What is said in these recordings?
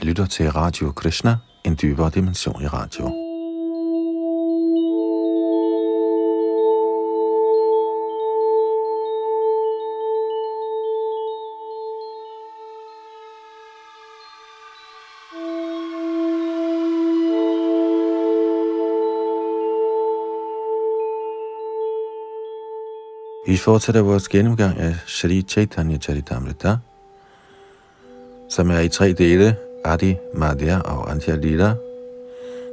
I lytter til Radio Krishna, en dybere dimension i radio. Vi fortsætter vores gennemgang af Shri Chaitanya Charitamrita, som er i tre dele, Adi, Madhya og Antya Lila,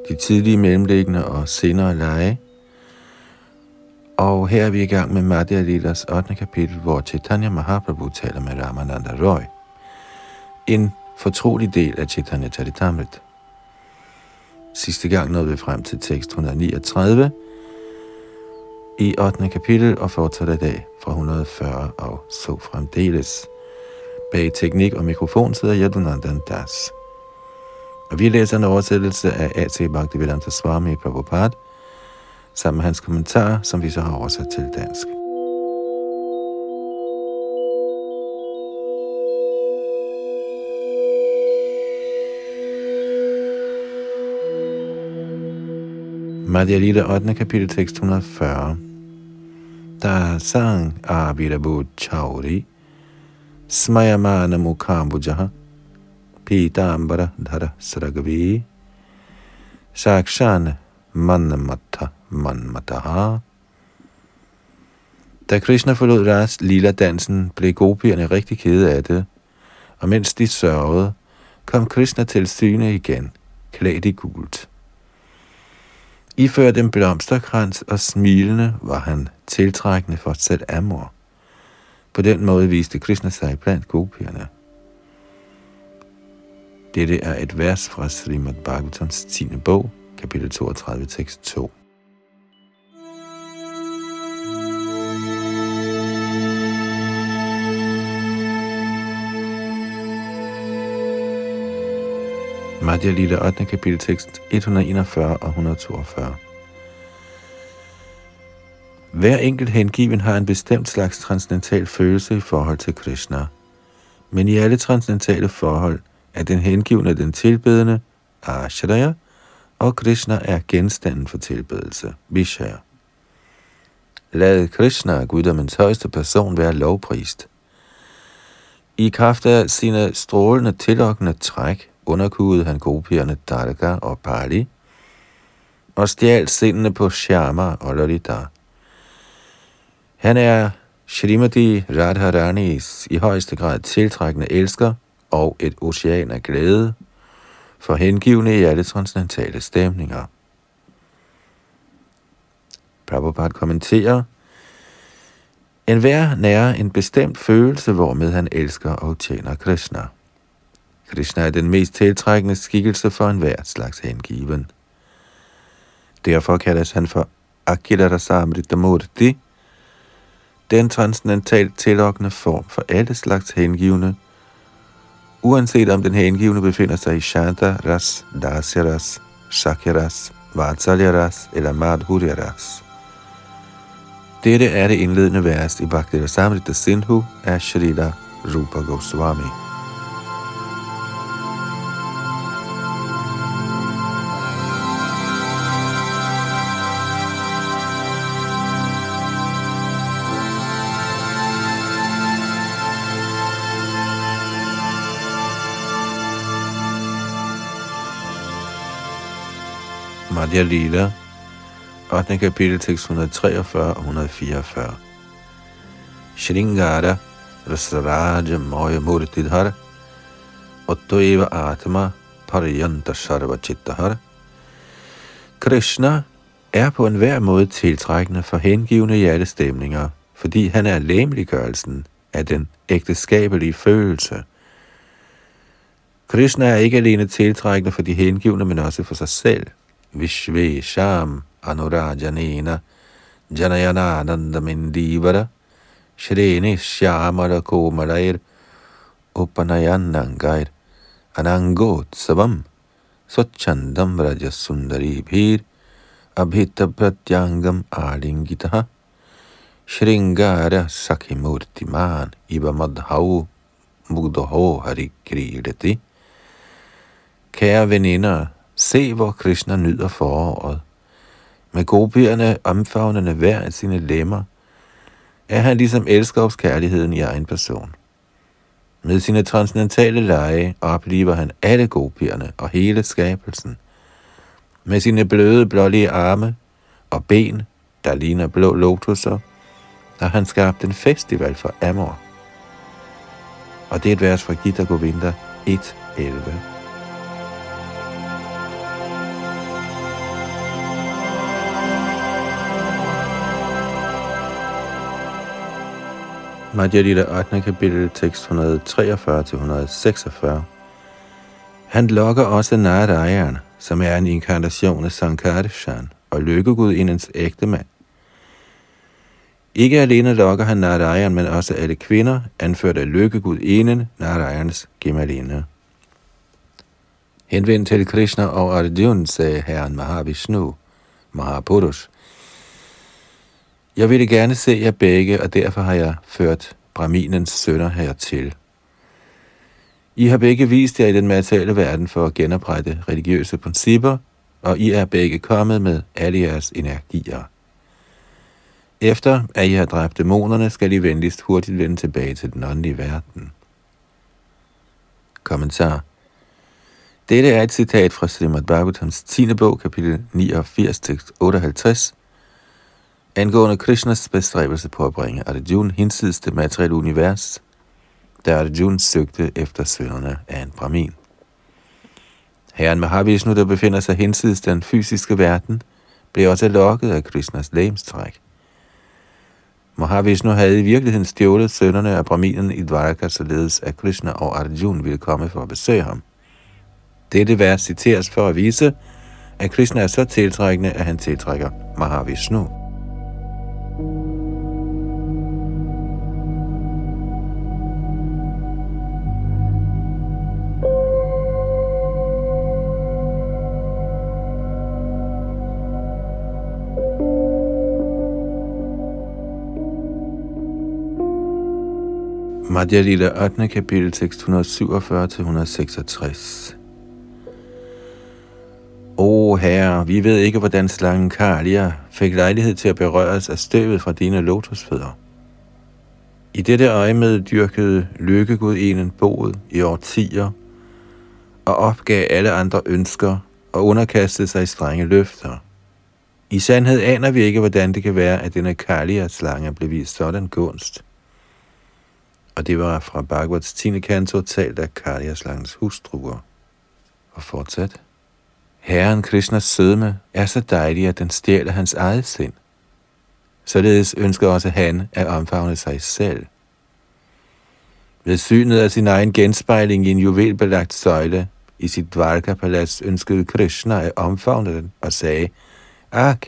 de tidlige mellemliggende og senere lege. Og her er vi i gang med Madhya Lilas 8. kapitel, hvor Chaitanya Mahaprabhu taler med Ramananda Roy. En fortrolig del af Chaitanya Charitamrita. Sidste gang nåede vi frem til tekst 139, i 8. kapitel og fortsætter i dag fra 140 og så fremdeles. Bag teknik og mikrofon sidder Yadunandan Das. Og vi læser en oversættelse af A.T. Bhaktivedanta Swami Prabhupada, sammen med hans kommentar, som vi så har oversat til dansk. Madhya Lila 8. kapitel tekst 140 Dasang Abhidabhu Chauri Smayamana Mukhambujaha Pitambara Dhara Saragavi Sakshan Manamata Manmataha Da Krishna forlod Ras lila dansen, blev gopierne rigtig kede af det, og mens de sørgede, kom Krishna til syne igen, klædt i gult. Iført en blomsterkrans og smilende var han tiltrækkende for selv Amor. På den måde viste Krishna sig blandt gopierne. Dette er et vers fra Srimad Bhagavatams 10. bog, kapitel 32, tekst 2. Madhya Lila 8. kapitel tekst 141 og 142. Hver enkelt hengiven har en bestemt slags transcendental følelse i forhold til Krishna. Men i alle transcendentale forhold at den hengivne den tilbedende, Ashraya, og Krishna er genstanden for tilbedelse, Vishaya. Lad Krishna, guddommens højeste person, være lovprist. I kraft af sine strålende tillokkende træk underkudede han gopierne Darga og Pali, og stjal sindene på Shyama og Lolita. Han er Shrimati Radharanis i højeste grad tiltrækkende elsker og et ocean af glæde for hengivne i alle transcendentale stemninger. Prabhupada kommenterer, en hver nærer en bestemt følelse, hvormed han elsker og tjener Krishna. Krishna er den mest tiltrækkende skikkelse for enhver slags hengiven. Derfor kaldes han for Akira Murti, den transcendentalt tillokkende form for alle slags hengivne, uanset om den hengivne befinder sig i Shanta Ras, Dasya Ras, Shakya Ras, Vatsalya Ras eller Madhurya Ras. Dette er det indledende vers i Bhakti Rasamrita Sindhu af Shrila Rupa Goswami. Madhya Lila, 8. kapitel, tekst 143 og 144. Shringara Rasaraja Moya Murtidhar Ottoeva Atma Pariyanta Sarva Chittahar Krishna er på enhver måde tiltrækkende for hengivende hjertestemninger, fordi han er læmeliggørelsen af den ægteskabelige følelse. Krishna er ikke alene tiltrækkende for de hengivne, men også for sig selv – Vishvesham Anurajanena Janayananandamindivara Shreni Shyamara Komarair Upanayanangair Anangotsavam Swachandam Rajasundari Bhir Abhita Pratyangam Alingitaha Shringara Sakhimurtiman Iva Madhau Mugdoho Hari Kridati Kære veninder, se hvor Krishna nyder foråret. Med gopierne omfavnende hver af sine lemmer, er han ligesom elskovskærligheden i egen person. Med sine transcendentale lege oplever han alle gopierne og hele skabelsen. Med sine bløde, blålige arme og ben, der ligner blå lotuser, har han skabt en festival for Amor. Og det er et vers fra Gita Govinda 1.11. Madhya Lila 8. kapitel, tekst 143-146. Han lokker også Narayan, som er en inkarnation af Sankarshan og lykkegudindens ægte mand. Ikke alene lokker han Narayan, men også alle kvinder, anført af lykkegudinden Narayans gemaline. Henvendt til Krishna og Arjuna, sagde herren Mahavishnu, Mahapurush, jeg ville gerne se jer begge, og derfor har jeg ført Braminens sønner hertil. I har begge vist jer i den materielle verden for at genoprette religiøse principper, og I er begge kommet med alle jeres energier. Efter at I har dræbt dæmonerne, skal I venligst hurtigt vende tilbage til den åndelige verden. Kommentar Dette er et citat fra Srimad Bhagavatams 10. bog, kapitel 89, tekst 58, angående Krishnas bestræbelse på at bringe Arjuna hinsides det materielle univers, da Arjuna søgte efter sønderne af en brahmin. Herren Mahavishnu, der befinder sig hinsides den fysiske verden, blev også lokket af Krishnas lægemstræk. Mahavishnu havde i virkeligheden stjålet sønderne af Brahminen i Dvaraka, således at Krishna og Arjuna ville komme for at besøge ham. Dette vers citeres for at vise, at Krishna er så tiltrækkende, at han tiltrækker Mahavishnu. Madhya Lila 8. kapitel tekst 147-166. O herre, vi ved ikke, hvordan slangen Kalia fik lejlighed til at berøres af støvet fra dine lotusfødder. I dette øjemed dyrkede lykkegudinen boet i årtier og opgav alle andre ønsker og underkastede sig strenge løfter. I sandhed aner vi ikke, hvordan det kan være, at denne Kalia-slange blev vist sådan gunst – og det var fra Bhagavats 10. kanto talt af Karyaslangens hustruer. Og fortsat. Herren Krishnas sødme er så dejlig, at den stjæler hans eget sind. Således ønsker også han at omfavne sig selv. Ved synet af sin egen genspejling i en juvelbelagt søjle i sit Dvarka-palads ønskede Krishna at omfavne den og sagde, Ak,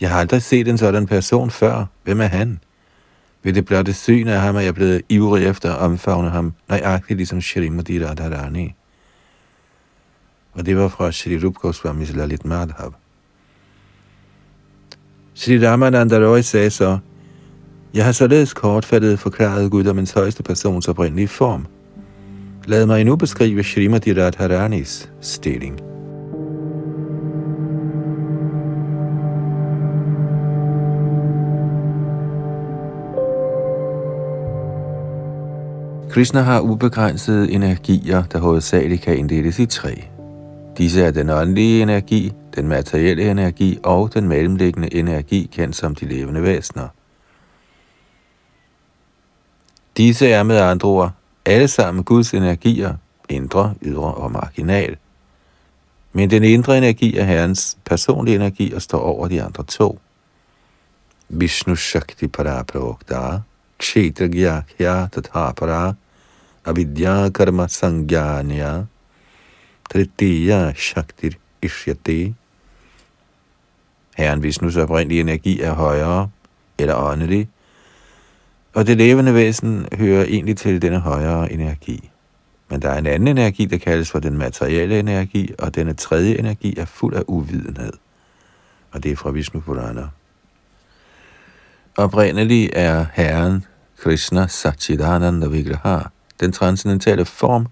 jeg har aldrig set en sådan person før. Hvem er han? Ved det blotte syn af ham er jeg blevet ivrig efter at omfavne ham, nøjagtigt ligesom Shrimati Radharani. Og det var fra Shri Rup Goswamis Lalit Madhav. Shri Ramananda Roy sagde så, Jeg har således kortfattet forklaret Guddommens højeste persons oprindelige form. Lad mig nu beskrive Shrimati Radharanis stilling. Krishna har ubegrænsede energier, der hovedsageligt kan inddeles i tre. Disse er den åndelige energi, den materielle energi og den mellemliggende energi, kendt som de levende væsener. Disse er med andre ord alle sammen Guds energier, indre, ydre og marginal. Men den indre energi er Herrens personlige energi og står over de andre to. Vishnu Shakti Paraprokta Kshetragyakya Gyakya Avidya Karma Sangyanya Tritiya Shaktir Ishyate Herren Vishnus oprindelige energi er højere eller åndelig, og det levende væsen hører egentlig til denne højere energi. Men der er en anden energi, der kaldes for den materielle energi, og denne tredje energi er fuld af uvidenhed. Og det er fra Vishnu Purana. Oprindelig er Herren Krishna Satchidananda Vigraha, den transcendentale form,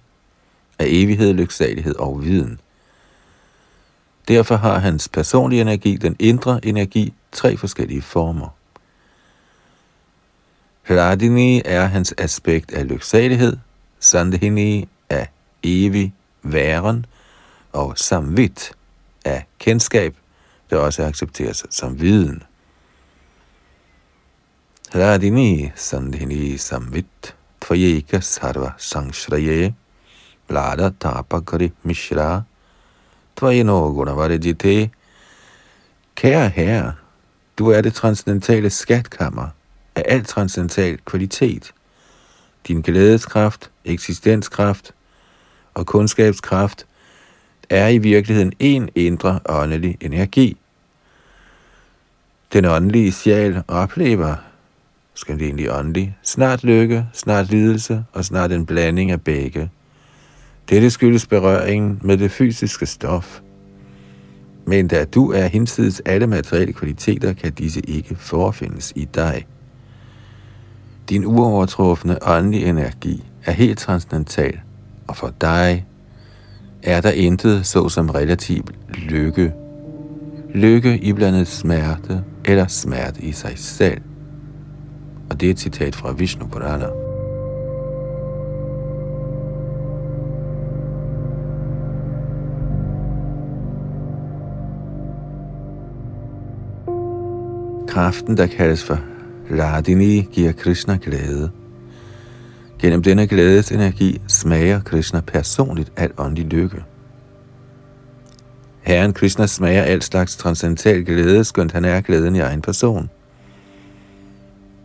af evighed, lyksalighed og viden. Derfor har hans personlige energi, den indre energi, tre forskellige former. Hladini er hans aspekt af lyksalighed, Sandhini af evig væren og Samvit af kendskab, der også accepteres som viden. Hladini Sandhini Samvit Tvajeka Sarva Sangshraye Blada Tapakari Mishra Tvajeno Gunavarajite Kære Herre, du er det transcendentale skatkammer af al transcendental kvalitet. Din glædeskraft, eksistenskraft og kundskabskraft er i virkeligheden en indre åndelig energi. Den åndelige sjæl oplever, skal det egentlig åndelig, snart lykke, snart lidelse og snart en blanding af begge. Dette skyldes berøringen med det fysiske stof. Men da du er hinsides alle materielle kvaliteter, kan disse ikke forfindes i dig. Din uovertrufne åndelige energi er helt transcendental, og for dig er der intet såsom relativ lykke. Lykke i blandet smerte eller smerte i sig selv. Og det er et citat fra Vishnu Purana. Kraften, der kaldes for Ladini, giver Krishna glæde. Gennem denne glædes energi smager Krishna personligt al åndelig lykke. Herren Krishna smager al slags transcendental glæde, skønt han er glæden i egen person.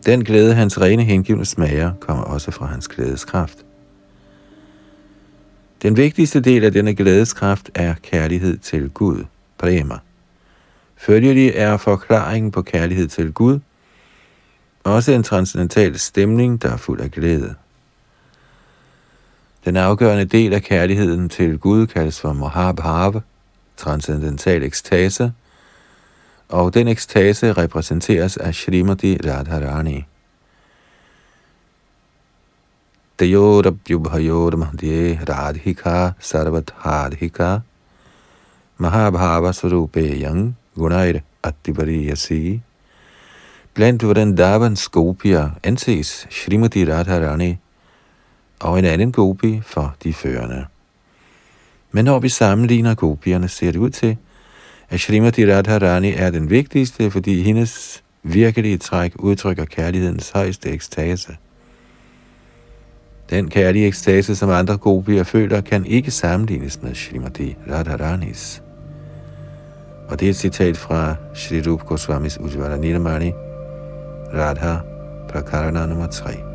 Den glæde, hans rene hengivne smager, kommer også fra hans glædeskraft. Den vigtigste del af denne glædeskraft er kærlighed til Gud, prema. Følgelig er forklaringen på kærlighed til Gud også en transcendental stemning, der er fuld af glæde. Den afgørende del af kærligheden til Gud kaldes for Mahabhava, transcendental ekstase, og den ekstase repræsenteres af Srimati Radharani. Dayorabhyubhayor Mahdye Radhika Sarvathadhika Mahabhava Sarupeyang Gunair Atibariyasi Blandt Vrindavans gopier anses Srimati Radharani og en anden gopi for de førende. Men når vi sammenligner gopierne, ser det ud til, at Srimati Radharani er den vigtigste, fordi hendes virkelige træk udtrykker kærlighedens højeste ekstase. Den kærlige ekstase, som andre gopier føler, kan ikke sammenlignes med Srimati Radharanis. Og det er et citat fra Shri Rup Goswamis Ujjvala Nilamani, Radha Prakarana nummer 3.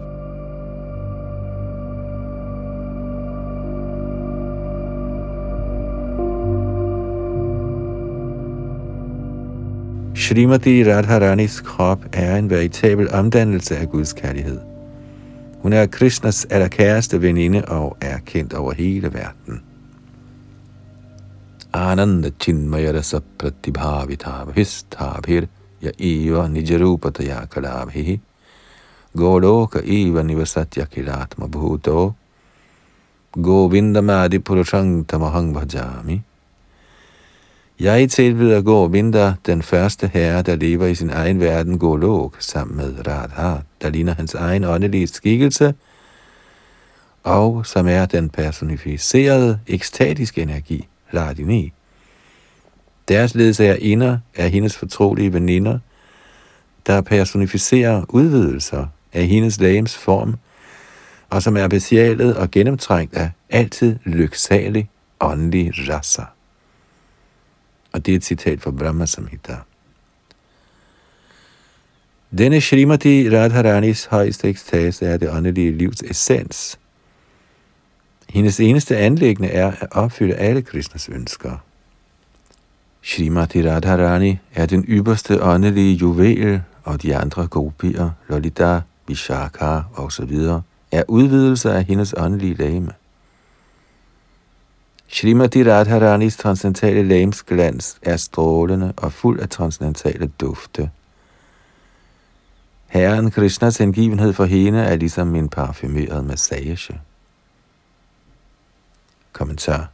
Srimati Radharanis krop er en veritabel omdannelse af Guds kærlighed. Hun er Krishnas allerkæreste veninde og er kendt over hele verden. Ananda Chinmayarasa Pratibhavitava Histabhir ya eva nijarupataya kalabhi goloka eva nivasatya Kiratma bhuto govindamadi purushang tamahang bhajami jeg tilbyder Govinda, den første herre, der lever i sin egen verden, Golok, sammen med Radha, der ligner hans egen åndelige skikkelse, og som er den personificerede, ekstatiske energi, Ladini. Deres ledsager er hendes fortrolige veninder, der personificerer udvidelser af hendes lægens form, og som er besjælet og gennemtrængt af altid lyksalig åndelig rasa. Og det er et citat fra Brahma Samhita. Denne Srimati Radharanis højeste ekstase er det åndelige livs essens. Hendes eneste anlæggende er at opfylde alle Krishnas ønsker. Srimati Radharani er den ypperste åndelige juvel, og de andre gopier, Lolita, Vishaka osv., er udvidelser af hendes åndelige lame. Srimati Radharanis transcendentale lames glans er strålende og fuld af transcendentale dufte. Herren Krishnas hengivenhed for hende er ligesom en parfumeret massage. Kommentar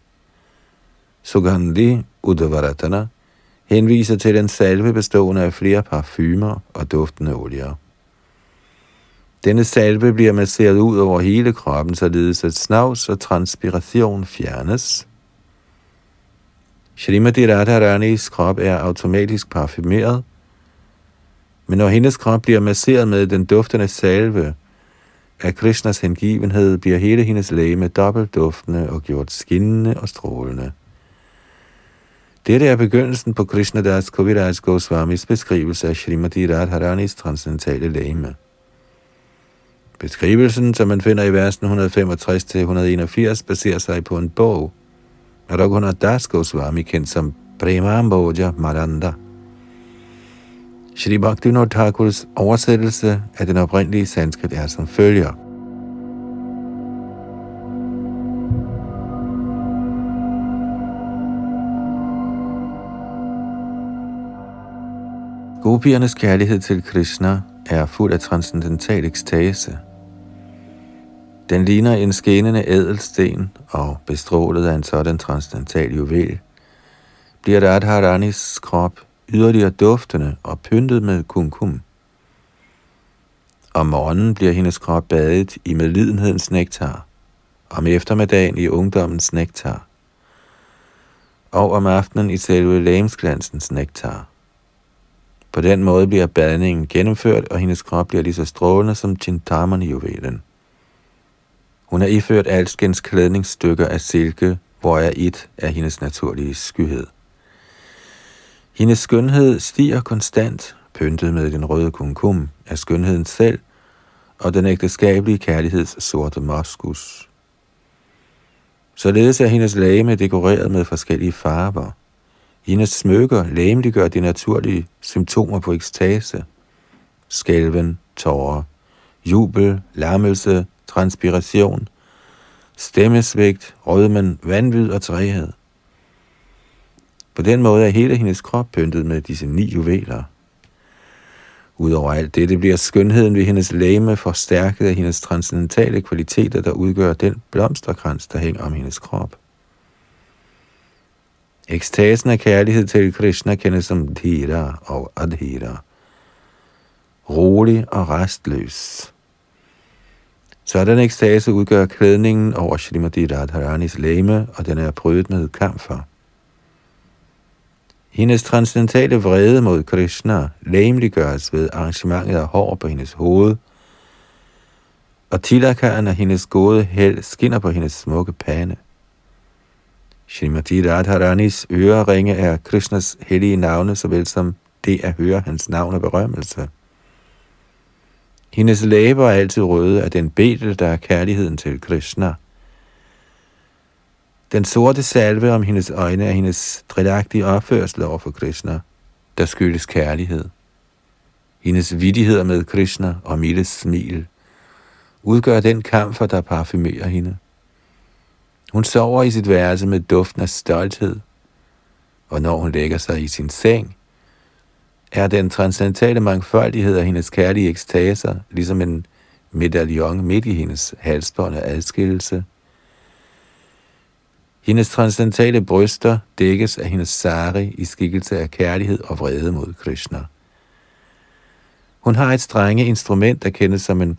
Sugandhi Udavaratana henviser til en salve bestående af flere parfumer og duftende olier. Denne salve bliver masseret ud over hele kroppen, således at snavs og transpiration fjernes. Shrimati Radharanis krop er automatisk parfumeret, men når hendes krop bliver masseret med den duftende salve, af Krishnas hengivenhed bliver hele hendes læge dobbelt duftende og gjort skinnende og strålende. Dette er begyndelsen på Krishna Das Kaviraj Goswamis beskrivelse af Srimati Radharanis transcendentale læme. Beskrivelsen, som man finder i versen 165-181, baserer sig på en bog Raghunath Das Goswami, kendt som Premamboja Maranda. Shri Bhaktivinoda Thakurs oversættelse af den oprindelige sanskrit er som følger. Gopiernes kærlighed til Krishna er fuld af transcendental ekstase. Den ligner en skinnende ædelsten, og bestrålet af en sådan transcendental juvel, bliver Radharanis krop yderligere duftende og pyntet med kumkum. Om morgenen bliver hendes krop badet i medlidenhedens nektar, om eftermiddagen i ungdommens nektar, og om aftenen i selve lægemsglansens nektar. På den måde bliver badningen gennemført, og hendes krop bliver lige så strålende som Chintamani-juvelen. Hun er iført alskens klædningsstykker af silke, hvor er et af hendes naturlige skyhed. Hendes skønhed stiger konstant, pyntet med den røde kumkum af skønheden selv og den ægteskabelige kærligheds sorte moskus. Således er hendes lame dekoreret med forskellige farver. Hendes smykker lægemliggør de naturlige symptomer på ekstase. Skælven, tårer, jubel, lammelse, transpiration, stemmesvægt, rødmen, vanvid og træhed. På den måde er hele hendes krop pyntet med disse ni juveler. Udover alt dette bliver skønheden ved hendes læme forstærket af hendes transcendentale kvaliteter, der udgør den blomsterkrans, der hænger om hendes krop. Ekstasen af kærlighed til Krishna kendes som dhira og adhira. Rolig og restløs. Sådan ekstase udgør klædningen over Srimati Radharanis læme, og den er prøvet med kamfer. Hendes transcendentale vrede mod Krishna læmeliggøres ved arrangementet af hår på hendes hoved, og tilakaren af hendes gode held skinner på hendes smukke pande. Srimati Radharanis øreringe er Krishnas hellige navne, såvel som det at høre hans navn og berømmelse. Hendes læber er altid røde af den betel, der er kærligheden til Krishna – den sorte salve om hendes øjne er hendes drilagtige opførsel over for Krishna, der skyldes kærlighed. Hendes vidigheder med Krishna og milde smil udgør den kamfer, der parfumerer hende. Hun sover i sit værelse med duften af stolthed, og når hun lægger sig i sin seng, er den transcendentale mangfoldighed af hendes kærlige ekstaser, ligesom en medaljon midt i hendes halsbånd og adskillelse – hendes transcendentale bryster dækkes af hendes sari i skikkelse af kærlighed og vrede mod Krishna. Hun har et strenge instrument, der kendes som en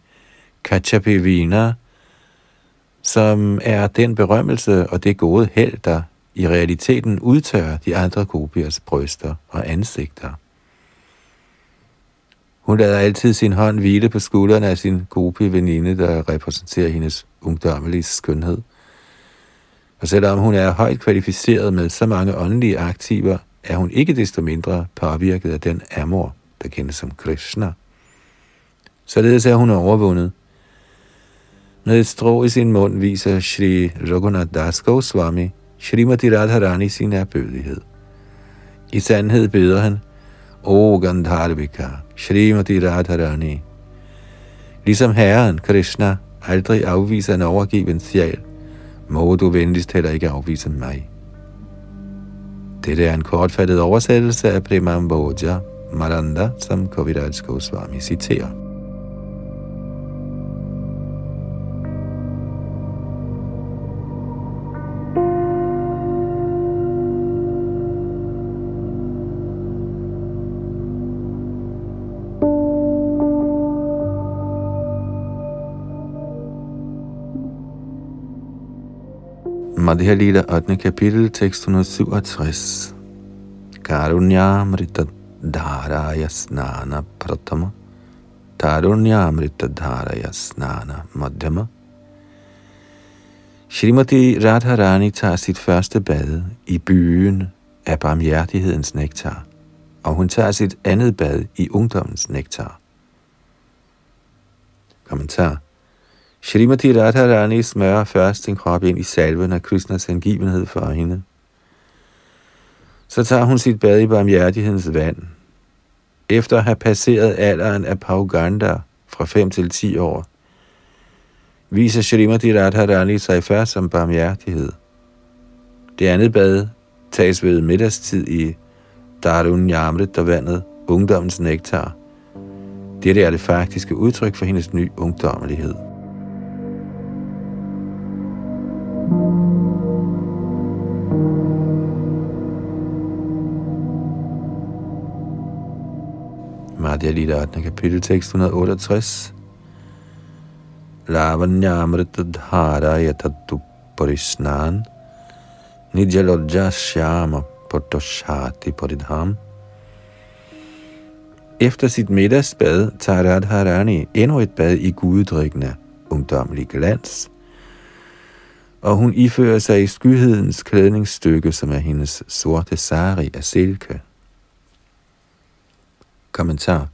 kachapivina, som er den berømmelse og det gode held, der i realiteten udtørrer de andre kopiers bryster og ansigter. Hun lader altid sin hånd hvile på skuldrene af sin gopi-veninde, der repræsenterer hendes ungdommelige skønhed. Og selvom hun er højt kvalificeret med så mange åndelige aktiver, er hun ikke desto mindre påvirket af den amor, der kendes som Krishna. Således er hun overvundet. Med et strå i sin mund viser Shri Raghunath Das Goswami Srimati Radharani sin erbødighed. I sandhed beder han, O Gandharvika, Srimati Radharani. Ligesom Herren Krishna aldrig afviser en overgiven sjæl, må du venligst heller ikke afvise mig. Dette er en kortfattet oversættelse af Premamboja Maranda, som Kaviraj Goswami citerer. Madhya Lila 8. kapitel, tekst 167. Karunyamrita dharaya snana pratama. Tarunyamrita dharaya snana madhyama. Shrimati Radharani tager sit første bad i byen af barmhjertighedens nektar, og hun tager sit andet bad i ungdommens nektar. Kommentar Shrimati Radharani smører først sin krop ind i salven af Krishnas hengivenhed for hende. Så tager hun sit bad i barmhjertighedens vand. Efter at have passeret alderen af Pauganda fra 5 til 10 år, viser Shrimati Radharani sig først som barmhjertighed. Det andet bad tages ved middagstid i Darunyamrit og vandet, ungdommens nektar. Dette er det faktiske udtryk for hendes ny ungdommelighed. Madhya Lita 8. kapitel tekst 168 Lavanyamrita dhara yatatu parisnan Nijalodja shyama potoshati paridham. Efter sit middagsbad tager Radharani endnu et bad i guddrikkende ungdommelig glans, og hun ifører sig i skyhedens klædningsstykke, som er hendes sorte sari af silke. Kommentar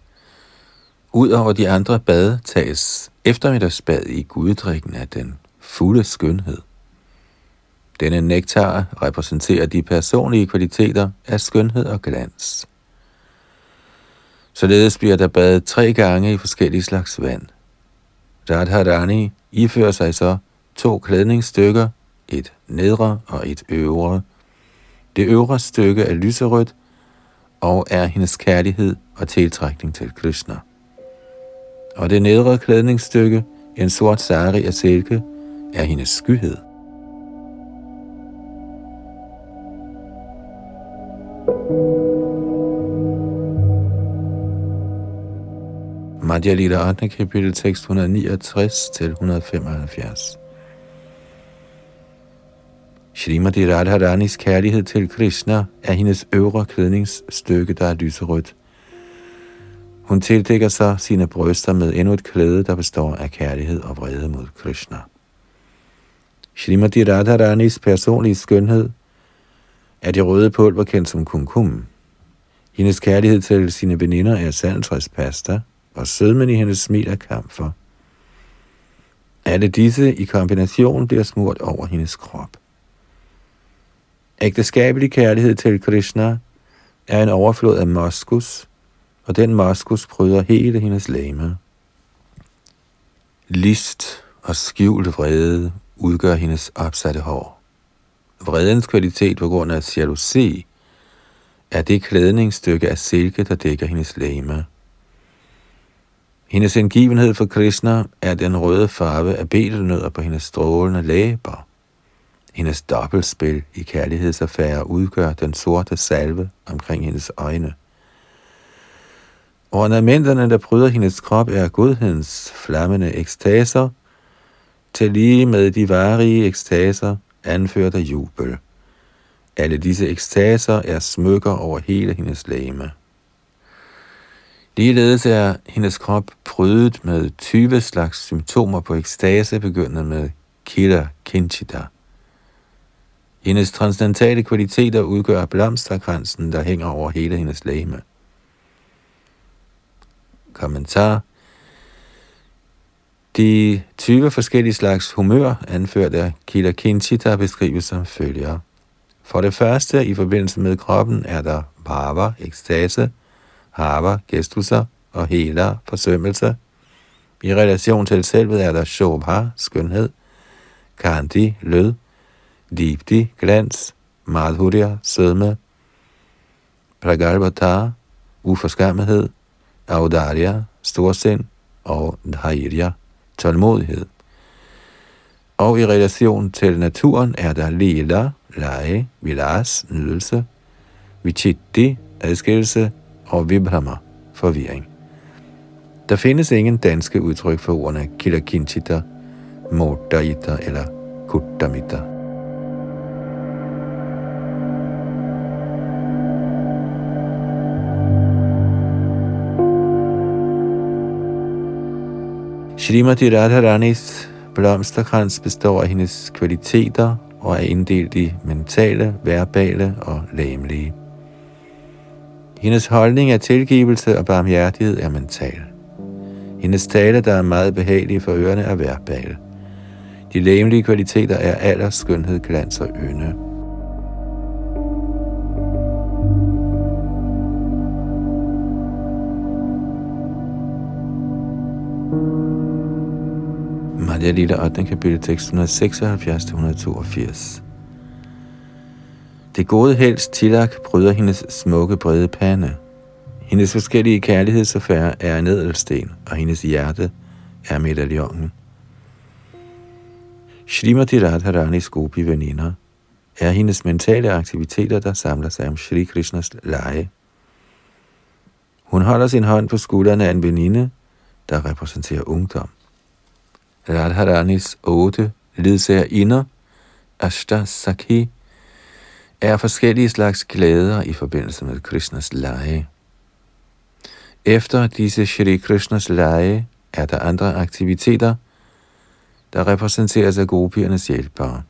Udover de andre bade tages eftermiddagsbad i guddrikken af den fulde skønhed. Denne nektar repræsenterer de personlige kvaliteter af skønhed og glans. Således bliver der badet tre gange i forskellige slags vand. Radharani ifører sig så to klædningsstykker, et nedre og et øvre. Det øvre stykke er lyserødt og er hendes kærlighed og tiltrækning til Krishna. Og det nedre klædningsstykke, en sort sari af silke, er hendes skyhed. Madhya Lila 8. kapitel tekst 169 til 175. Srimati Radharanis kærlighed til Krishna er hendes øvre klædningsstykke, der er lyserødt. Hun tildækker sig sine bryster med endnu et klæde, der består af kærlighed og vrede mod Krishna. Srimati Radharanis personlige skønhed er det røde pulver kendt som kumkum. Hendes kærlighed til sine veninder er sandtræspasta, og sødmen i hendes smil er kamfer. Alle disse i kombination bliver smurt over hendes krop. Ægteskabelig kærlighed til Krishna er en overflod af moskus, og den moskus bryder hele hendes lame. List og skjult vrede udgør hendes opsatte hår. Vredens kvalitet på grund af jalousi er det klædningsstykke af silke, der dækker hendes lame. Hendes indgivenhed for Krishna er den røde farve af betelnødder på hendes strålende læber. Hendes dobbeltspil i kærlighedsaffærer udgør den sorte salve omkring hendes øjne. Ornamenterne, der bryder hendes krop, er godhedens flammende ekstaser, til lige med de varige ekstaser, anført af jubel. Alle disse ekstaser er smykker over hele hendes læme. Ligeledes er hendes krop prydet med 20 slags symptomer på ekstase, begyndende med kila kinchita – hendes transcendentale kvaliteter udgør blomsterkransen, der hænger over hele hendes læme. Kommentar De 20 forskellige slags humør, anført af Kila Kinchita, beskrives som følger. For det første, i forbindelse med kroppen, er der bhava, ekstase, hava, gestusser og hela, forsømmelse. I relation til selvet er der shobha, skønhed, kanti, lød, Dipti, glans, Madhurya, sødme, pragarbata, uforskammethed, Audarya, storsind og Dhairya, tålmodighed. Og i relation til naturen er der lila, lege, vilas, nydelse, vichitti, adskillelse og vibhrama, forvirring. Der findes ingen danske udtryk for ordene kilakinchita, mordaita eller kuttamita. Shrimati Radharanis blomsterkrans består af hendes kvaliteter og er inddelt i mentale, verbale og læmelige. Hendes holdning af tilgivelse og barmhjertighed er mental. Hendes tale, der er meget behagelig for ørerne, er verbal. De læmelige kvaliteter er alder, skønhed, glans og ynde. Radia Lille 8. kapitel tekst 176-182. Det gode helst tilak bryder hendes smukke brede pande. Hendes forskellige kærlighedsaffærer er en edelsten, og hendes hjerte er medaljongen. Srimati Radharanis gopi veninder er hendes mentale aktiviteter, der samler sig om Shri Krishnas leje. Hun holder sin hånd på skuldrene af en veninde, der repræsenterer ungdom. Radharanis otte inder, Ashta Sakhi, er forskellige slags glæder i forbindelse med Krishnas lege. Efter disse Shri Krishnas lege er der andre aktiviteter, der repræsenteres af gopiernes hjælpere.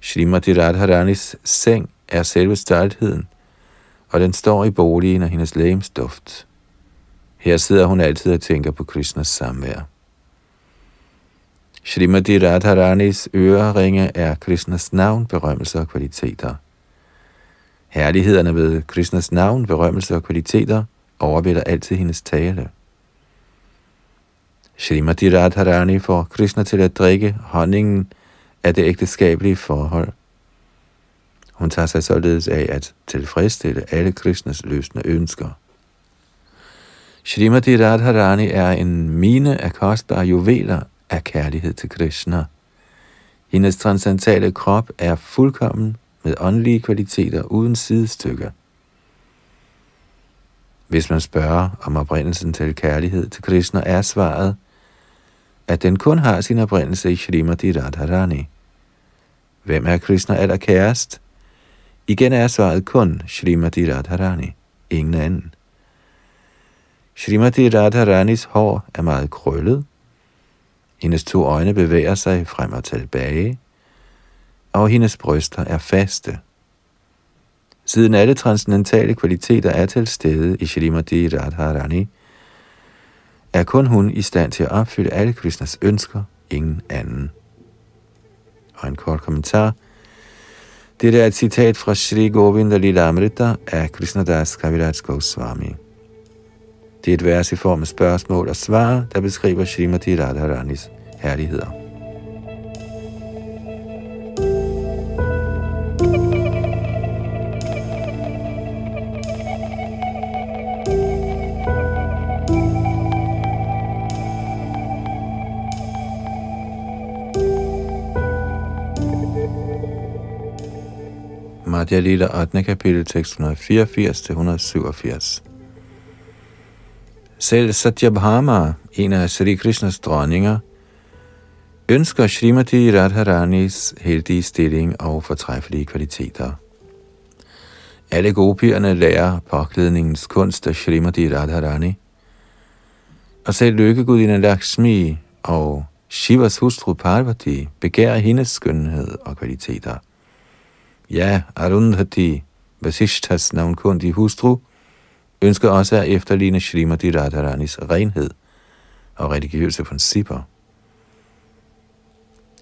Srimati Radharanis seng er selve stoltheden, og den står i boligen af hendes lægemsduft. Her sidder hun altid og tænker på Krishnas samvær. Srimati Radharanis øreringe er Krishnas navn, berømmelse og kvaliteter. Herlighederne ved Krishnas navn, berømmelse og kvaliteter overvælder altid hendes tale. Srimati Radharani får Krishna til at drikke honningen af det ægteskabelige forhold. Hun tager sig således af at tilfredsstille alle Krishnas løsende ønsker. Srimati Radharani er en mine af kostbare juveler af kærlighed til Krishna. Hendes transcendentale krop er fuldkommen med åndelige kvaliteter uden sidestykker. Hvis man spørger om oprindelsen til kærlighed til Krishna, er svaret, at den kun har sin oprindelse i Srimati Radharani. Hvem er Krishna allerkærest? Igen er svaret kun Srimati Radharani, ingen anden. Srimati Radharanis hår er meget krøllet, hendes to øjne bevæger sig frem og tilbage, og hendes bryster er faste. Siden alle transcendentale kvaliteter er til stede i Shrimati Radharani, er kun hun i stand til at opfylde alle Krishnas ønsker, ingen anden. Og en kort kommentar. Det er et citat fra Shri Govinda Lila Amrita af Krishnadas Kaviraj Goswami. Det er et vers i form af spørgsmål og svar, der beskriver Srimati Radharanis herligheder. Madhya Lila 8. kapitel tekst 184-187. Selv Satyabhama, en af Sri Krishnas dronninger, ønsker Srimati Radharanis heldige stilling og fortræffelige kvaliteter. Alle gopierne lærer påklædningens kunst af Srimati Radharani, og selv lykkegudinden Lakshmi og Shivas hustru Parvati begærer hendes skønhed og kvaliteter. Ja, Arundhati, Vasishtas navnkundige hustru, ønsker også at efterligne Srimati Radharanis renhed og religiøse principper.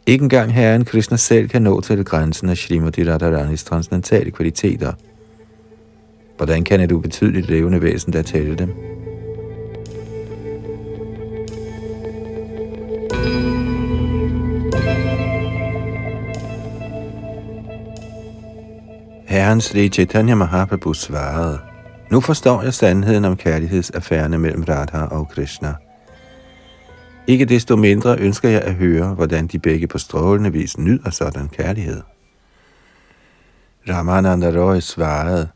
Ikke engang Herren Krishna selv kan nå til grænsen af Srimati Radharanis transcendentale kvaliteter. Hvordan kan et ubetydeligt levende væsen der tale dem? Herrens Sri Chaitanya Mahaprabhu svarede, nu forstår jeg sandheden om kærlighedsaffærerne mellem Radha og Krishna. Ikke desto mindre ønsker jeg at høre, hvordan de begge på strålende vis nyder sådan kærlighed. Ramananda Roy svarede,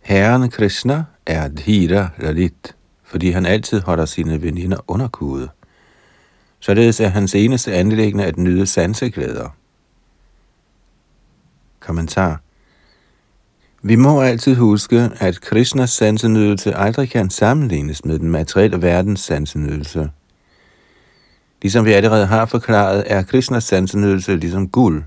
Herren Krishna er Dhira Lalit, fordi han altid holder sine veninder underkude. Således er hans eneste anlæggende at nyde sanseglæder. Kommentar vi må altid huske, at Krishnas sansenydelse aldrig kan sammenlignes med den materielle verdens sansenydelse. Ligesom vi allerede har forklaret, er Krishnas sansenydelse ligesom guld.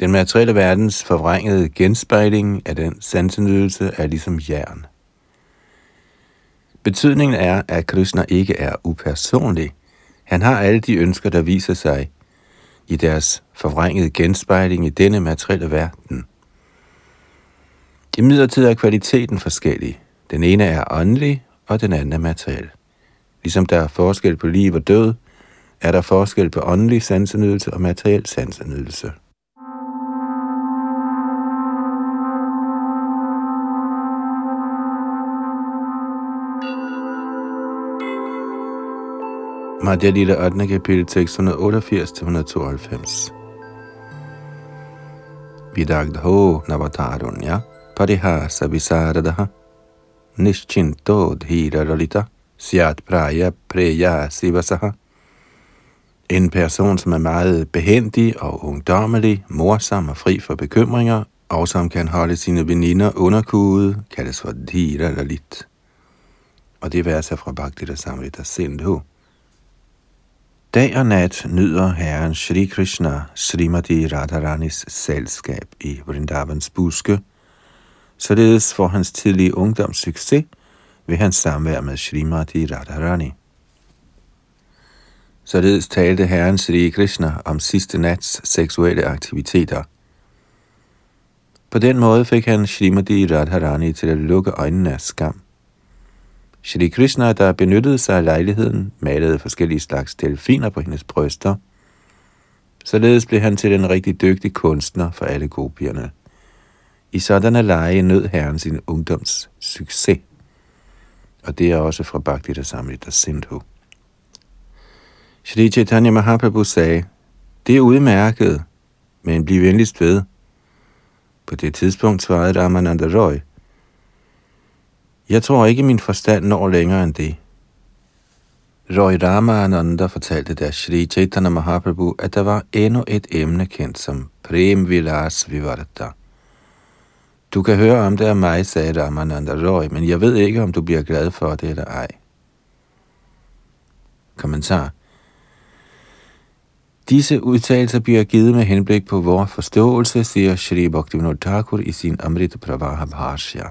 Den materielle verdens forvrængede genspejling af den sansenydelse er ligesom jern. Betydningen er, at Krishna ikke er upersonlig. Han har alle de ønsker, der viser sig i deres forvrængede genspejling i denne materielle verden. I midlertid er kvaliteten forskellig. Den ene er åndelig, og den anden er materiel. Ligesom der er forskel på liv og død, er der forskel på åndelig sansenydelse og materiel sansenydelse. Madhya Lila 8. kapitel 688-192. Vidagdho Navatarunya Parihasa Visaradaha Nischinto Dhira Lalita Syat Praya Preya Sivasaha En person, som er meget behendig og ungdommelig, morsom og fri for bekymringer, og som kan holde sine veninder underkudet, kaldes for Dhira Lalit. Og det er fra Bhakti Samrita Sindhu. Dag og nat nyder Herren Shri Krishna Srimati Radharanis selskab i Vrindavans buske, således for hans tidlige ungdoms succes ved hans samvær med Srimati Radharani. Således talte Herren Sri Krishna om sidste nats seksuelle aktiviteter. På den måde fik han Srimati Radharani til at lukke øjnene af skam. Shri Krishna, der benyttede sig af lejligheden, malede forskellige slags delfiner på hendes bryster. Således blev han til en rigtig dygtig kunstner for alle gopierne. I sådanne lege nød herren sin ungdoms succes. Og det er også fra Bhakti der Samrita Sindhu. Shri Chaitanya Mahaprabhu sagde, det er udmærket, men bliv venligst ved. På det tidspunkt svarede Ramananda Roy, jeg tror ikke, min forstand når længere end det. Roy Ramananda fortalte der Shri Chaitanya Mahaprabhu, at der var endnu et emne kendt som Prem Vilas Vivarta. Du kan høre om det af mig, sagde Ramananda Roy, men jeg ved ikke, om du bliver glad for det eller ej. Kommentar. Disse udtalelser bliver givet med henblik på vores forståelse, siger Shri Bhaktivinoda Thakur i sin Amrita Pravaha Bharshya.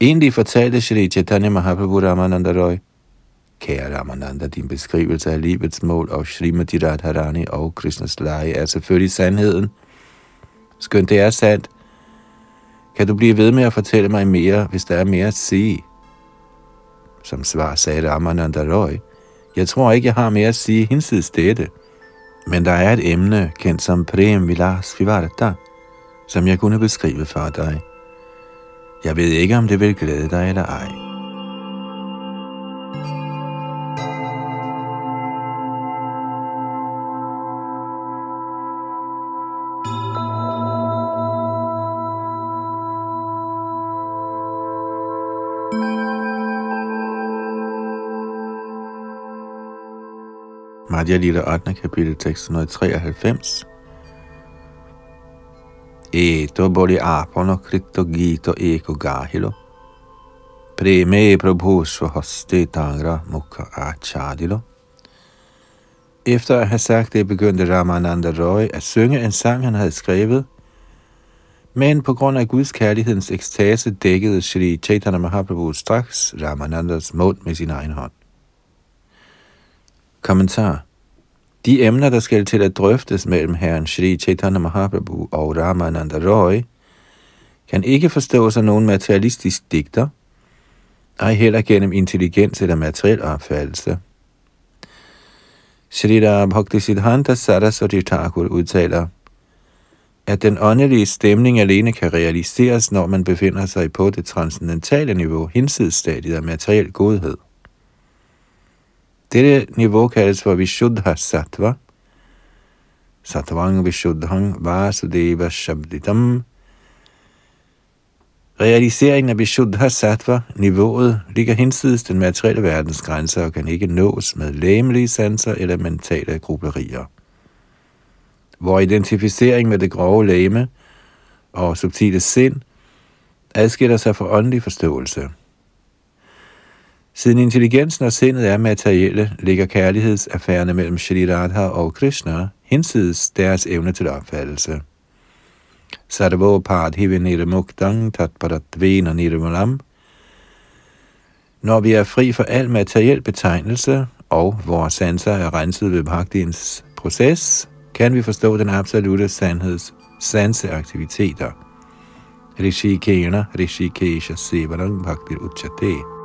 Egentlig fortalte Shri Chaitanya Mahaprabhu Ramananda Roy, Kære Ramananda, din beskrivelse af livets mål og Srimati Radharani og Krishnas lege er selvfølgelig sandheden. Skønt det er sandt, kan du blive ved med at fortælle mig mere, hvis der er mere at sige? Som svar sagde Ramananda Roy, jeg tror ikke, jeg har mere at sige hinsides dette. Men der er et emne, kendt som Prem Vilas Vivarta, som jeg kunne beskrive for dig. Jeg ved ikke, om det vil glæde dig eller ej. Madhya Lila 8. kapitel 693 Eto boli apono kritto gito eko gahilo. Preme prabhu svahaste tangra mukha achadilo. Efter at have sagt det, begyndte Ramananda Roy at synge en sang, han havde skrevet. Men på grund af Guds kærlighedens ekstase dækkede Sri Chaitanya Mahaprabhu straks Ramanandas mund med sin egen hånd. Kommentar de emner, der skal til at drøftes mellem herren Sri Chaitanya Mahaprabhu og Ramananda Roy, kan ikke forstås af nogen materialistisk digter, ej heller gennem intelligens eller materiel opfattelse. Bhakti Bhaktisiddhanta Saraswati Thakur udtaler, at den åndelige stemning alene kan realiseres, når man befinder sig på det transcendentale niveau, hinsidsstadiet af materiel godhed. Dette niveau kaldes for Vishuddha Sattva. Sattvang Vishuddhang Vasudeva Shabditam. Realiseringen af Vishuddha Sattva, niveauet, ligger hinsides den materielle verdens grænser og kan ikke nås med læmelige sanser eller mentale grublerier. Hvor identificering med det grove læme og subtile sind adskiller sig fra åndelig forståelse – Siden intelligensen og sindet er materielle, ligger kærlighedsaffærerne mellem Shri Radha og Krishna hinsides deres evne til opfattelse. Sarvo padhive nirmuktang tatparatvena nirmulam. Når vi er fri for al materiel betegnelse, og vores sanser er renset ved bhaktiens proces, kan vi forstå den absolute sandheds sanseaktiviteter. Rishikena Rishikesha Sevanang Bhaktir Uchate.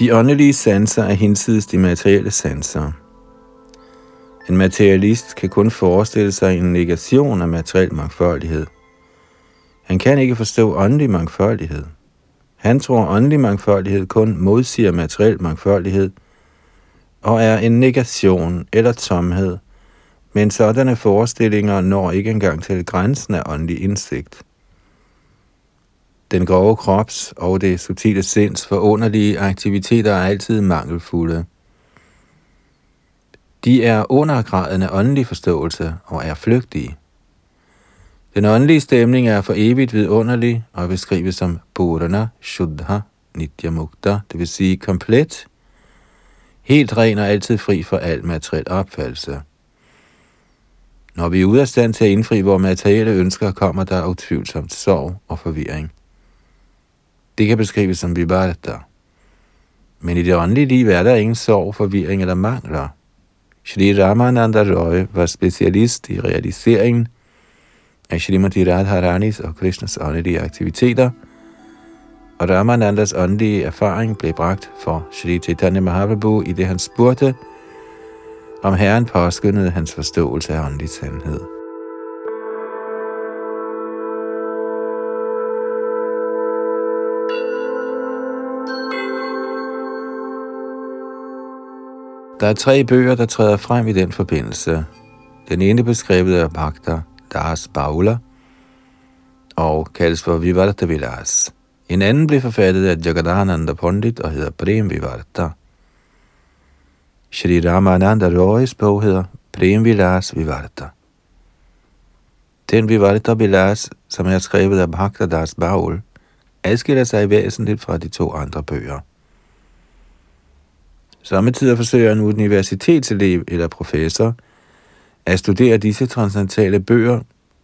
De åndelige sanser er hinsides de materielle sanser. En materialist kan kun forestille sig en negation af materiel mangfoldighed. Han kan ikke forstå åndelig mangfoldighed. Han tror, åndelig mangfoldighed kun modsiger materiel mangfoldighed og er en negation eller tomhed, men sådanne forestillinger når ikke engang til grænsen af åndelig indsigt. Den grove krops og det subtile sinds forunderlige aktiviteter er altid mangelfulde. De er undergraden af åndelig forståelse og er flygtige. Den åndelige stemning er for evigt vidunderlig og beskrives som Purana Shuddha Nityamukta, det vil sige komplet, helt ren og altid fri for al materiel opfattelse. Når vi er ude af stand til at indfri vores materielle ønsker, kommer der utvivlsomt sorg og forvirring. Det kan beskrives som vivarta. Men i det åndelige liv er der ingen sorg, forvirring eller mangler. Shri Ramananda Roy var specialist i realiseringen af Srimati Radharanis og Krishnas åndelige aktiviteter, og Ramanandas åndelige erfaring blev bragt for Shri Chaitanya Mahaprabhu i det han spurgte, om Herren påskyndede hans forståelse af åndelig sandhed. Der er tre bøger, der træder frem i den forbindelse. Den ene beskrevet af Bhakta Das Baula og kaldes for Vivarta Vilas. En anden blev forfattet af Jagadananda Pandit og hedder Prem Vivarta. Shri Ramananda Roy's bog hedder Prem Vilas Vivarta. Den Vivarta Vilas, som er skrevet af Bhakta Das Baul, adskiller sig væsentligt fra de to andre bøger. Samtidig forsøger en universitetselev eller professor at studere disse transcendentale bøger,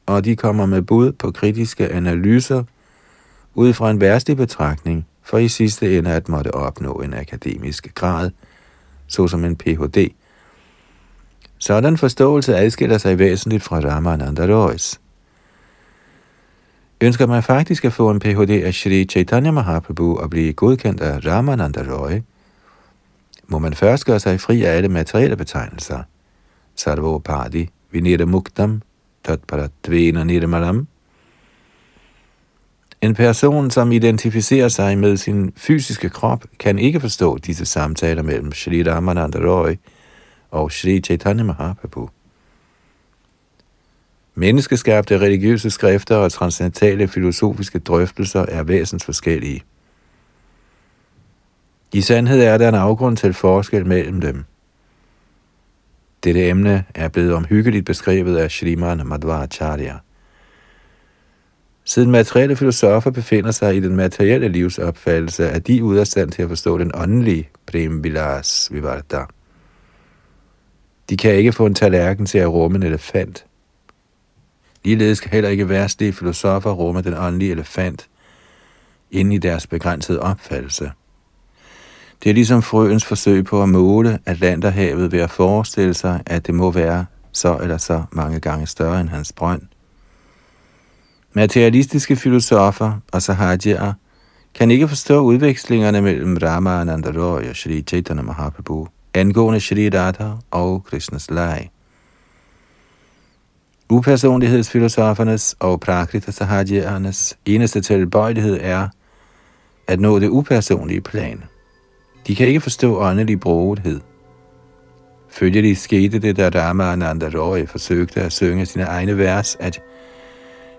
og de kommer med bud på kritiske analyser ud fra en værste betragtning, for i sidste ende at måtte opnå en akademisk grad, såsom en Ph.D. Sådan forståelse adskiller sig væsentligt fra Ramananda Roy's. Ønsker man faktisk at få en Ph.D. af Sri Chaitanya Mahaprabhu og blive godkendt af Ramananda Roy, må man først gøre sig fri af alle materielle betegnelser. Sarvo Padi, Vinira Muktam, Tatparatvena Nirmalam. En person, som identificerer sig med sin fysiske krop, kan ikke forstå disse samtaler mellem Sri Ramananda Roy og Sri Chaitanya Mahaprabhu. Menneskeskabte religiøse skrifter og transcendentale filosofiske drøftelser er væsensforskellige. I sandhed er der en afgrund til forskel mellem dem. Dette emne er blevet omhyggeligt beskrevet af Shriman Madhvacharya. Siden materielle filosofer befinder sig i den materielle livsopfattelse, er de ude af stand til at forstå den åndelige Prem Vilas Vivarta. De kan ikke få en tallerken til at rumme en elefant. Ligeledes kan heller ikke værstlige filosofer rumme den åndelige elefant ind i deres begrænsede opfattelse. Det er ligesom frøens forsøg på at måle Atlanterhavet ved at forestille sig, at det må være så eller så mange gange større end hans brønd. Materialistiske filosofer og sahajere kan ikke forstå udvekslingerne mellem Rama Roy og Sri Chaitanya Mahaprabhu angående Sri Radha og Krishnas leg. Upersonlighedsfilosofernes og Prakrita Sahajernes eneste tilbøjelighed er at nå det upersonlige plan – de kan ikke forstå åndelig brogethed. Følgelig skete det, da Ramananda Roy forsøgte at synge sine egne vers, at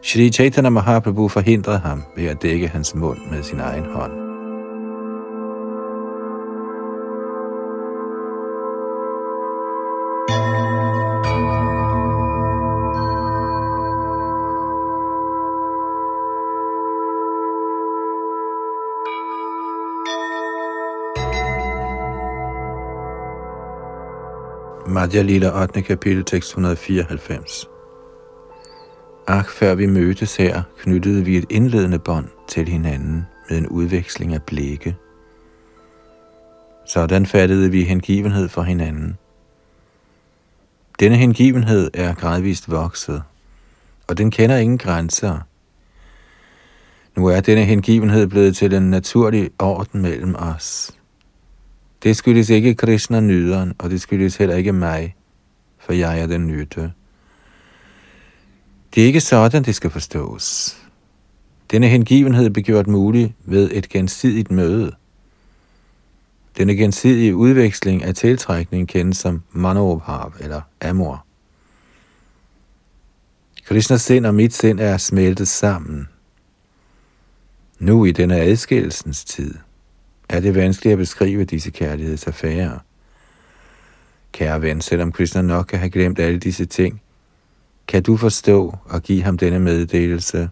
Shri Chaitanya Mahaprabhu forhindrede ham ved at dække hans mund med sin egen hånd. Madhya Lila 8. kapitel, tekst 194. Ak, før vi mødtes her, knyttede vi et indledende bånd til hinanden med en udveksling af blikke. Sådan fattede vi hengivenhed for hinanden. Denne hengivenhed er gradvist vokset, og den kender ingen grænser. Nu er denne hengivenhed blevet til en naturlig orden mellem os. Det skyldes ikke Krishna nyderen, og det skyldes heller ikke mig, for jeg er den nytte. Det er ikke sådan, det skal forstås. Denne hengivenhed blev gjort mulig ved et gensidigt møde. Denne gensidige udveksling af tiltrækning kendes som manobhav eller amor. Krishnas sind og mit sind er smeltet sammen. Nu i denne adskillelsens tid er det vanskeligt at beskrive disse kærlighedsaffærer. Kære ven, selvom Krishna nok kan have glemt alle disse ting, kan du forstå og give ham denne meddelelse.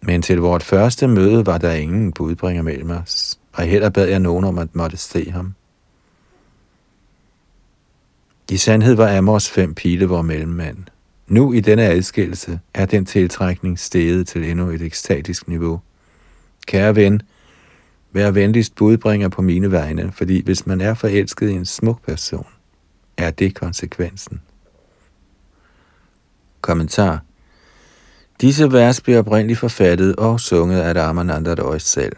Men til vort første møde var der ingen budbringer mellem os, og heller bad jeg nogen om at måtte se ham. I sandhed var Amors fem pile vor mellemmand. Nu i denne adskillelse er den tiltrækning steget til endnu et ekstatisk niveau. Kære ven, vær venligst budbringer på mine vegne, fordi hvis man er forelsket i en smuk person, er det konsekvensen. Kommentar Disse vers bliver oprindeligt forfattet og sunget af Ramananda Roy selv.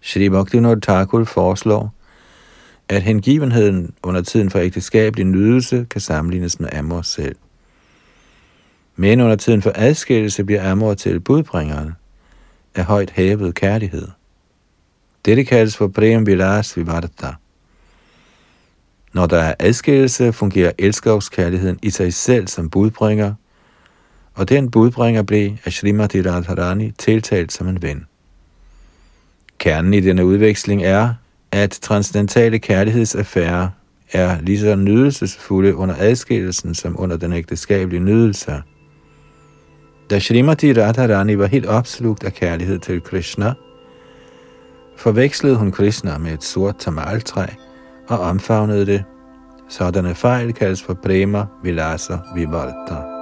Shri Bhaktivinoda Thakur foreslår, at hengivenheden under tiden for ægteskabelig nydelse kan sammenlignes med Amor selv. Men under tiden for adskillelse bliver Amor til budbringeren af højt hævet kærlighed. Dette kaldes for Prem Vilas Vivarta. Når der er adskillelse, fungerer elskovskærligheden i sig selv som budbringer, og den budbringer blev af Srimati Radharani tiltalt som en ven. Kernen i denne udveksling er, at transcendentale kærlighedsaffærer er lige så nydelsesfulde under adskillelsen som under den ægteskabelige nydelse. Da Srimati Radharani var helt opslugt af kærlighed til Krishna, forvekslede hun Krishna med et sort tamaltræ og omfavnede det. Sådanne fejl kaldes for prema, vilasa, vivalta.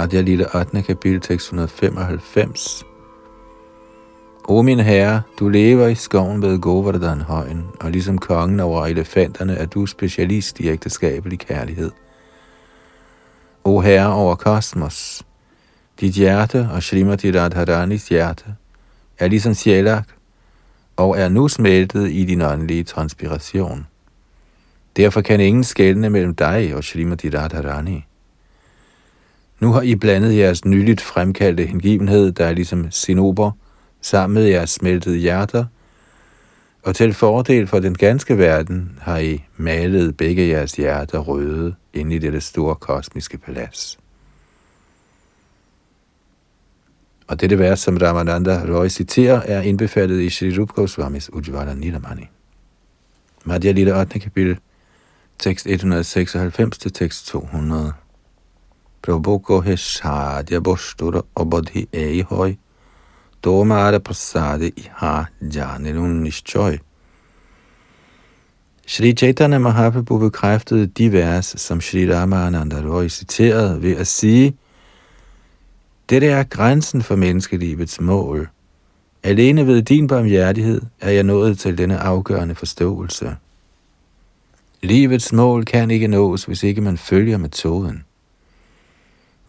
Madhya Lille 8. kapitel tekst 195. O min herre, du lever i skoven ved Govardhan højen, og ligesom kongen over elefanterne er du specialist i ægteskabelig kærlighed. O herre over kosmos, dit hjerte og Srimati Radharanis hjerte er ligesom sjælak, og er nu smeltet i din åndelige transpiration. Derfor kan ingen skelne mellem dig og Srimati Radharani. Nu har I blandet jeres nyligt fremkaldte hengivenhed, der er ligesom sinober, sammen med jeres smeltede hjerter, og til fordel for den ganske verden har I malet begge jeres hjerter røde inde i dette store kosmiske palads. Og dette vers, som Ramananda Roy citerer, er indbefattet i Shri Rup Goswamis Ujvala Nilamani. Madhya Lille 8. kapitel, tekst 196 til tekst 200. Prabhu he sadhya bostur obadhi ei hoy, tomara prasade iha janelun nishchoy. Shri Chaitanya Mahaprabhu bekræftede de vers, som Shri Ramananda Roy citerede ved at sige, dette er grænsen for menneskelivets mål. Alene ved din barmhjertighed er jeg nået til denne afgørende forståelse. Livets mål kan ikke nås, hvis ikke man følger metoden.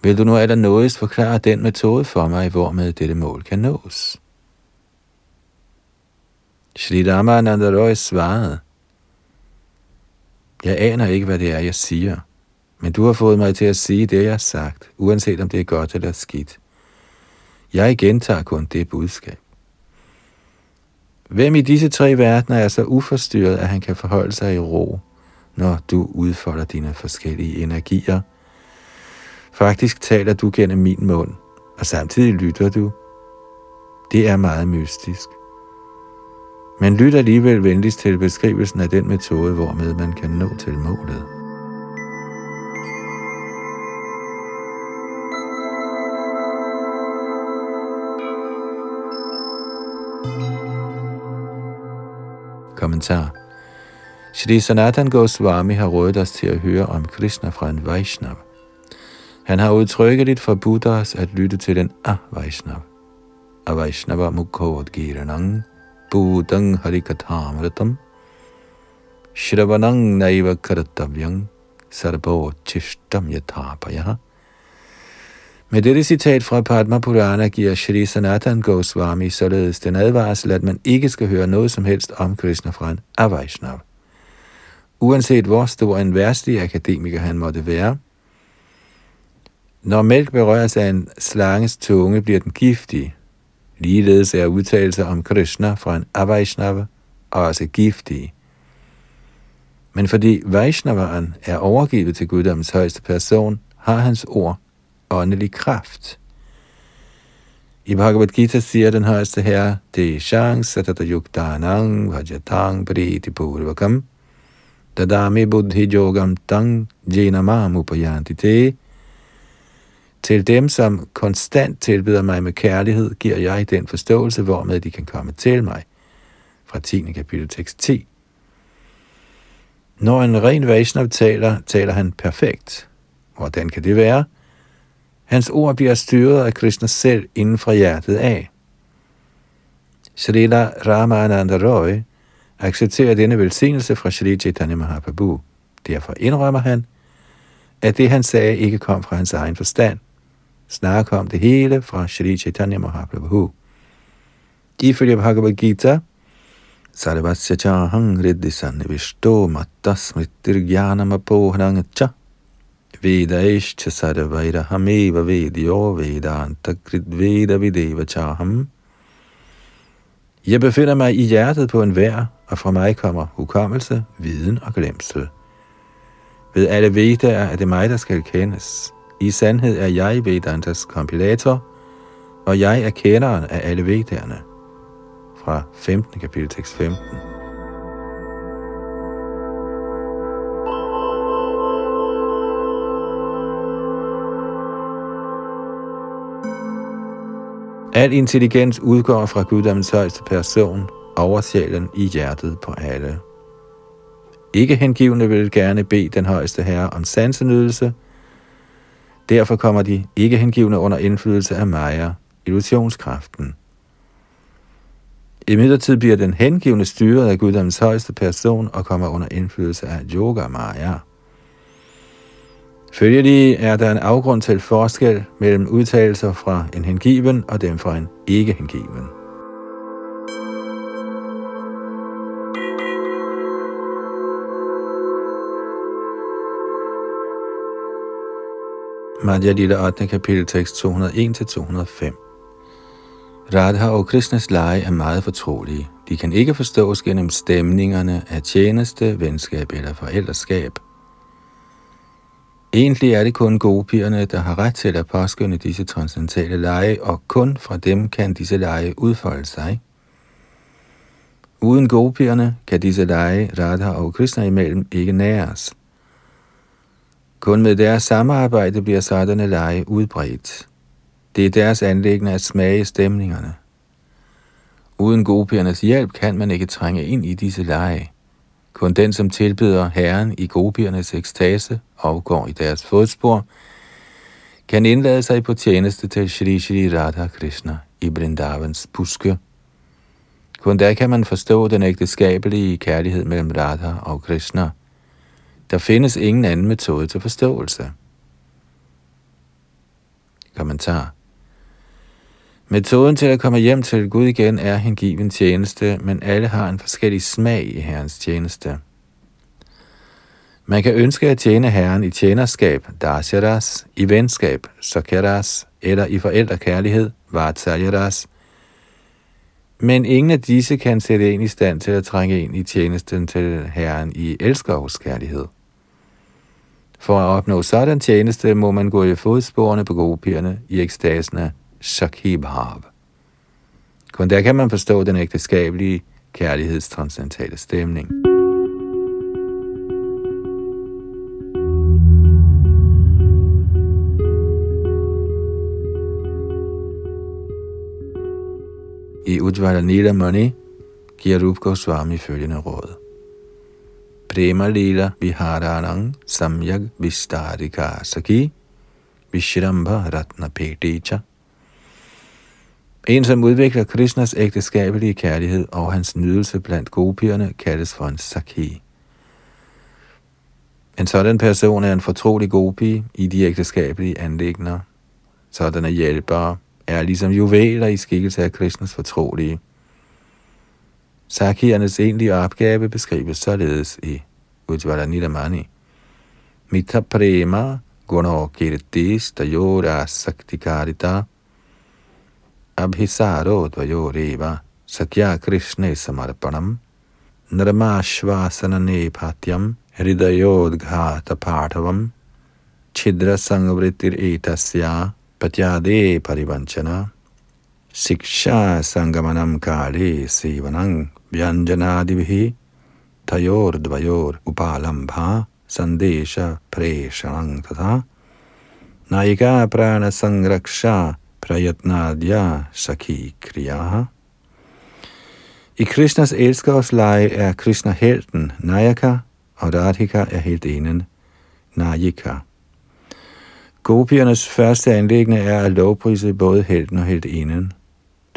Vil du nu allernådigst forklare den metode for mig, hvormed dette mål kan nås? Shri Ramananda Roy svarede, Jeg aner ikke, hvad det er, jeg siger, men du har fået mig til at sige det, jeg har sagt, uanset om det er godt eller skidt. Jeg gentager kun det budskab. Hvem i disse tre verdener er så uforstyrret, at han kan forholde sig i ro, når du udfolder dine forskellige energier – Faktisk taler du gennem min mund, og samtidig lytter du. Det er meget mystisk. Men lyt alligevel venligst til beskrivelsen af den metode, hvormed man kan nå til målet. Kommentar Shri Sanatan Goswami har rådet os til at høre om Krishna fra en Vaishnav. Han har udtrykkeligt forbudt os at lytte til den A-Vaishnav. A-Vaishnava Budang Harikatamratam Shravanang Naiva Karatavyang Sarbo Chishtam Yatapaya med dette citat fra Padma Purana giver Shri Sanatan Goswami således den advarsel, at man ikke skal høre noget som helst om Krishna fra en Avaishnav. Uanset hvor stor en værstlig akademiker han måtte være, når mælk berøres af en slanges tunge, bliver den giftig. Ligeledes er udtalelser om Krishna fra en Avaishnava også giftige. Men fordi Vaishnavaren er overgivet til guddommens højeste person, har hans ord åndelig kraft. I Bhagavad Gita siger den højeste herre, det er chance, at der yuktanang vajatang priti purvakam, dadami buddhi yogam tang jenamam upayanti te. Til dem, som konstant tilbeder mig med kærlighed, giver jeg den forståelse, hvormed de kan komme til mig. Fra 10. kapitel tekst 10. Når en ren Vaishnav taler, taler han perfekt. Hvordan kan det være? Hans ord bliver styret af Krishna selv inden fra hjertet af. Srila Ramananda Roy accepterer denne velsignelse fra Sri Chaitanya Mahaprabhu. Derfor indrømmer han, at det han sagde ikke kom fra hans egen forstand snakker kom det hele fra Sri Chaitanya Mahaprabhu. Ifølge Bhagavad Gita, Sarvasya chahang riddhi sannivishto matta smritir jnanam apohrang cha Vedaishcha sarvaira hameva vedyo vedanta kridveda videva chaham. Jeg befinder mig i hjertet på en vær, og fra mig kommer hukommelse, viden og glemsel. Ved alle Vedaer er det mig, der skal kendes. I sandhed er jeg Vedantas kompilator, og jeg er kenderen af alle Vedderne. Fra 15. kapitel tekst 15. Al intelligens udgår fra guddommens højeste person, oversjælen i hjertet på alle. Ikke hengivne vil gerne bede den højeste herre om sansenydelse. Derfor kommer de ikke hengivne under indflydelse af Maya, illusionskraften. I midlertid bliver den hengivne styret af Guddoms højeste person og kommer under indflydelse af yoga Maya. Følgelig er der en afgrund til forskel mellem udtalelser fra en hengiven og dem fra en ikke hengiven. Madhya Lila 8. kapitel tekst 201-205 Radha og Krishnas lege er meget fortrolige. De kan ikke forstås gennem stemningerne af tjeneste, venskab eller forældreskab – Egentlig er det kun gopierne, der har ret til at påskynde disse transcendentale lege, og kun fra dem kan disse lege udfolde sig. Uden gopierne kan disse lege, Radha og Krishna imellem, ikke næres. Kun med deres samarbejde bliver sådanne lege udbredt. Det er deres anlæggende at smage stemningerne. Uden gopiernes hjælp kan man ikke trænge ind i disse lege. Kun den, som tilbyder Herren i gopiernes ekstase og går i deres fodspor, kan indlade sig på tjeneste til Shri Shri Radha Krishna i Brindavans buske. Kun der kan man forstå den ægteskabelige kærlighed mellem Radha og Krishna. Der findes ingen anden metode til forståelse. Kommentar Metoden til at komme hjem til Gud igen er hengiven tjeneste, men alle har en forskellig smag i Herrens tjeneste. Man kan ønske at tjene Herren i tjenerskab, dasyadas, i venskab, sokeras, eller i forældrekærlighed, vatsalyaras. Men ingen af disse kan sætte en i stand til at trænge ind i tjenesten til Herren i elskovskærlighed. For at opnå sådan tjeneste, må man gå i fodsporene på gopierne i ekstasen af Shakibhav. Kun der kan man forstå den ægteskabelige kærlighedstranscendentale stemning. I Ujjvala Nilamani giver Rup Goswami følgende råd. Prema lila viharanang samyag vistarika saki Vishrambha ratna peticha. En, som udvikler Krishnas ægteskabelige kærlighed og hans nydelse blandt gopierne, kaldes for en saki. En sådan person er en fortrolig gopi i de ægteskabelige anlægner. Sådanne hjælpere er ligesom juveler i skikkelse af Krishnas fortrolige. Sakiernes egentlige opgave beskrives således i Ujjvala Nidamani. Mita prema guno kirtis dayora saktikarita abhisaro dvayoreva sakya krishne samarpanam nirmashvasanane nepatyam hridayodghata parthavam chidra sangvritir etasya patyade parivanchana siksha sangamanam kale sevanang vyanjanadibhi tayor dvayor upalambha sandesha preshanang tatha naika prana sangraksha prayatnadya sakhi kriyaha i Krishnas elskersleje er Krishna helten Nayaka, og Radhika er heltinden Nayika. Gopiernes første anlæggende er at lovprise både helten og heltinden.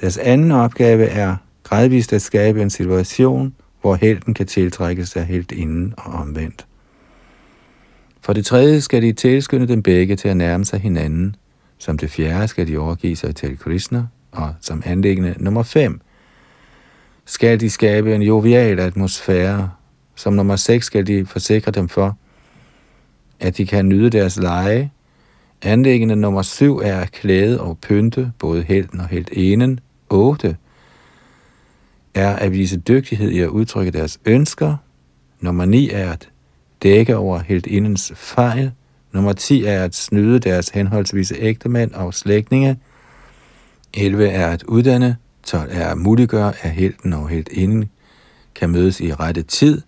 Deres anden opgave er gradvist at skabe en situation, hvor helten kan tiltrækkes af heltinden og omvendt. For det tredje skal de tilskynde dem begge til at nærme sig hinanden. Som det fjerde skal de overgive sig til Krishna, og som anlæggende nummer 5 skal de skabe en jovial atmosfære. Som nummer 6 skal de forsikre dem for, at de kan nyde deres leje. Anlæggende nummer 7 er at klæde og pynte både helten og enen. 8 er at vise dygtighed i at udtrykke deres ønsker. Nummer 9 er at dække over indens fejl. Nummer 10 er at snyde deres henholdsvise ægtemænd og slægtninge. 11 er at uddanne. 12 er at muliggøre, at helten og inden kan mødes i rette tid.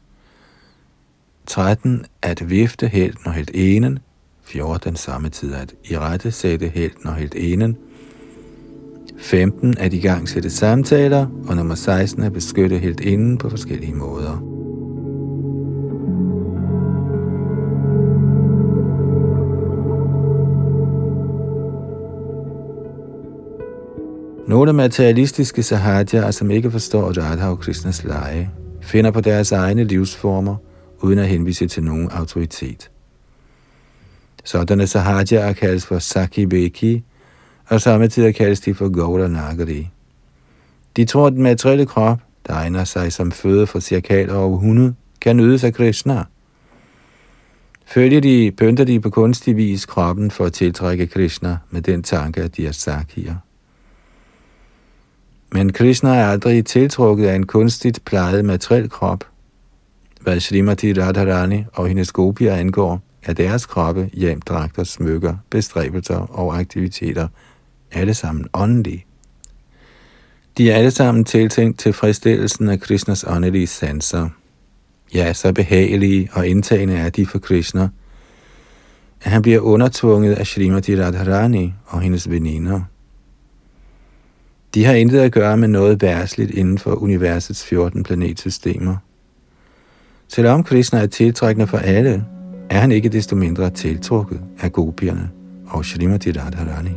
13 at vifte helten og enen. 14 samme tid at i rette sætte helten og enen. 15 at i gang sætte samtaler, og nummer 16 at beskytte helt inden på forskellige måder. Nogle materialistiske sahadjar, som ikke forstår Radha og Krishnas lege, finder på deres egne livsformer, uden at henvise til nogen autoritet. Sådanne sahadjar kaldes for sakibeki, Beki, og samtidig kaldes de for Gaura Nagari. De tror, at den materielle krop, der egner sig som føde for cirka over 100, kan nydes af Krishna. Følger de, pynter de på kunstig vis kroppen for at tiltrække Krishna med den tanke, at de er sakhier. Men Krishna er aldrig tiltrukket af en kunstigt plejet materiel krop. Hvad Srimati Radharani og hendes gopier angår, er deres kroppe, hjem, smykker, bestræbelser og aktiviteter – alle sammen åndelige. De er alle sammen tiltænkt tilfredsstillelsen af Krishnas åndelige sanser. Ja, så behagelige og indtagende er de for Krishna, at han bliver undertvunget af Srimati Radharani og hendes veninder. De har intet at gøre med noget værsligt inden for universets 14 planetsystemer. Selvom Krishna er tiltrækkende for alle, er han ikke desto mindre tiltrukket af gopierne og Srimati Radharani.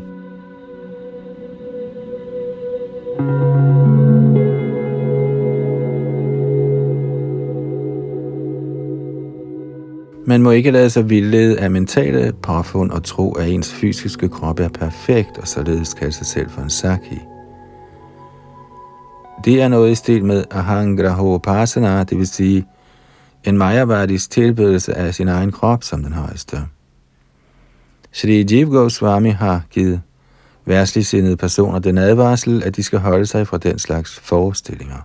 Man må ikke lade sig vildlede af mentale påfund og tro, at ens fysiske krop er perfekt og således kalde sig selv for en saki. Det er noget i stil med ahangraho pasana, det vil sige en majavadis tilbedelse af sin egen krop som den højeste. Shri Jiv Goswami har givet værtsligsindede personer den advarsel, at de skal holde sig fra den slags forestillinger.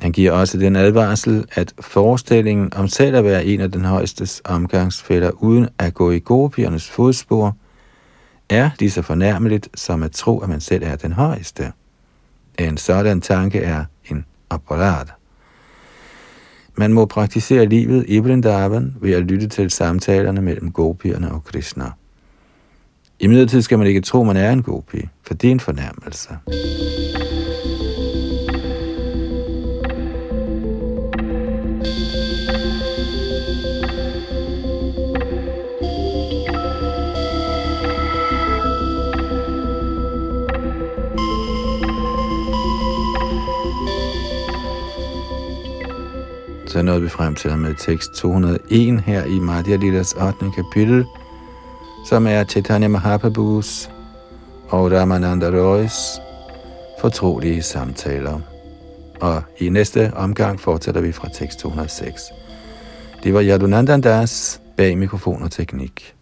Han giver også den advarsel, at forestillingen om selv at være en af den højeste omgangsfælder uden at gå i gopiernes fodspor, er lige så fornærmeligt som at tro, at man selv er den højeste. En sådan tanke er en apparat. Man må praktisere livet i Vrindavan ved at lytte til samtalerne mellem gopierne og Krishna. I midlertid skal man ikke tro, man er en gopi, for det er en fornærmelse. Så nåede vi frem til med tekst 201 her i Madhya Lilas 8. kapitel, som er Chaitanya Mahaprabhus og Ramananda Roys fortrolige samtaler. Og i næste omgang fortsætter vi fra tekst 206. Det var Yadunandandas bag mikrofon og teknik.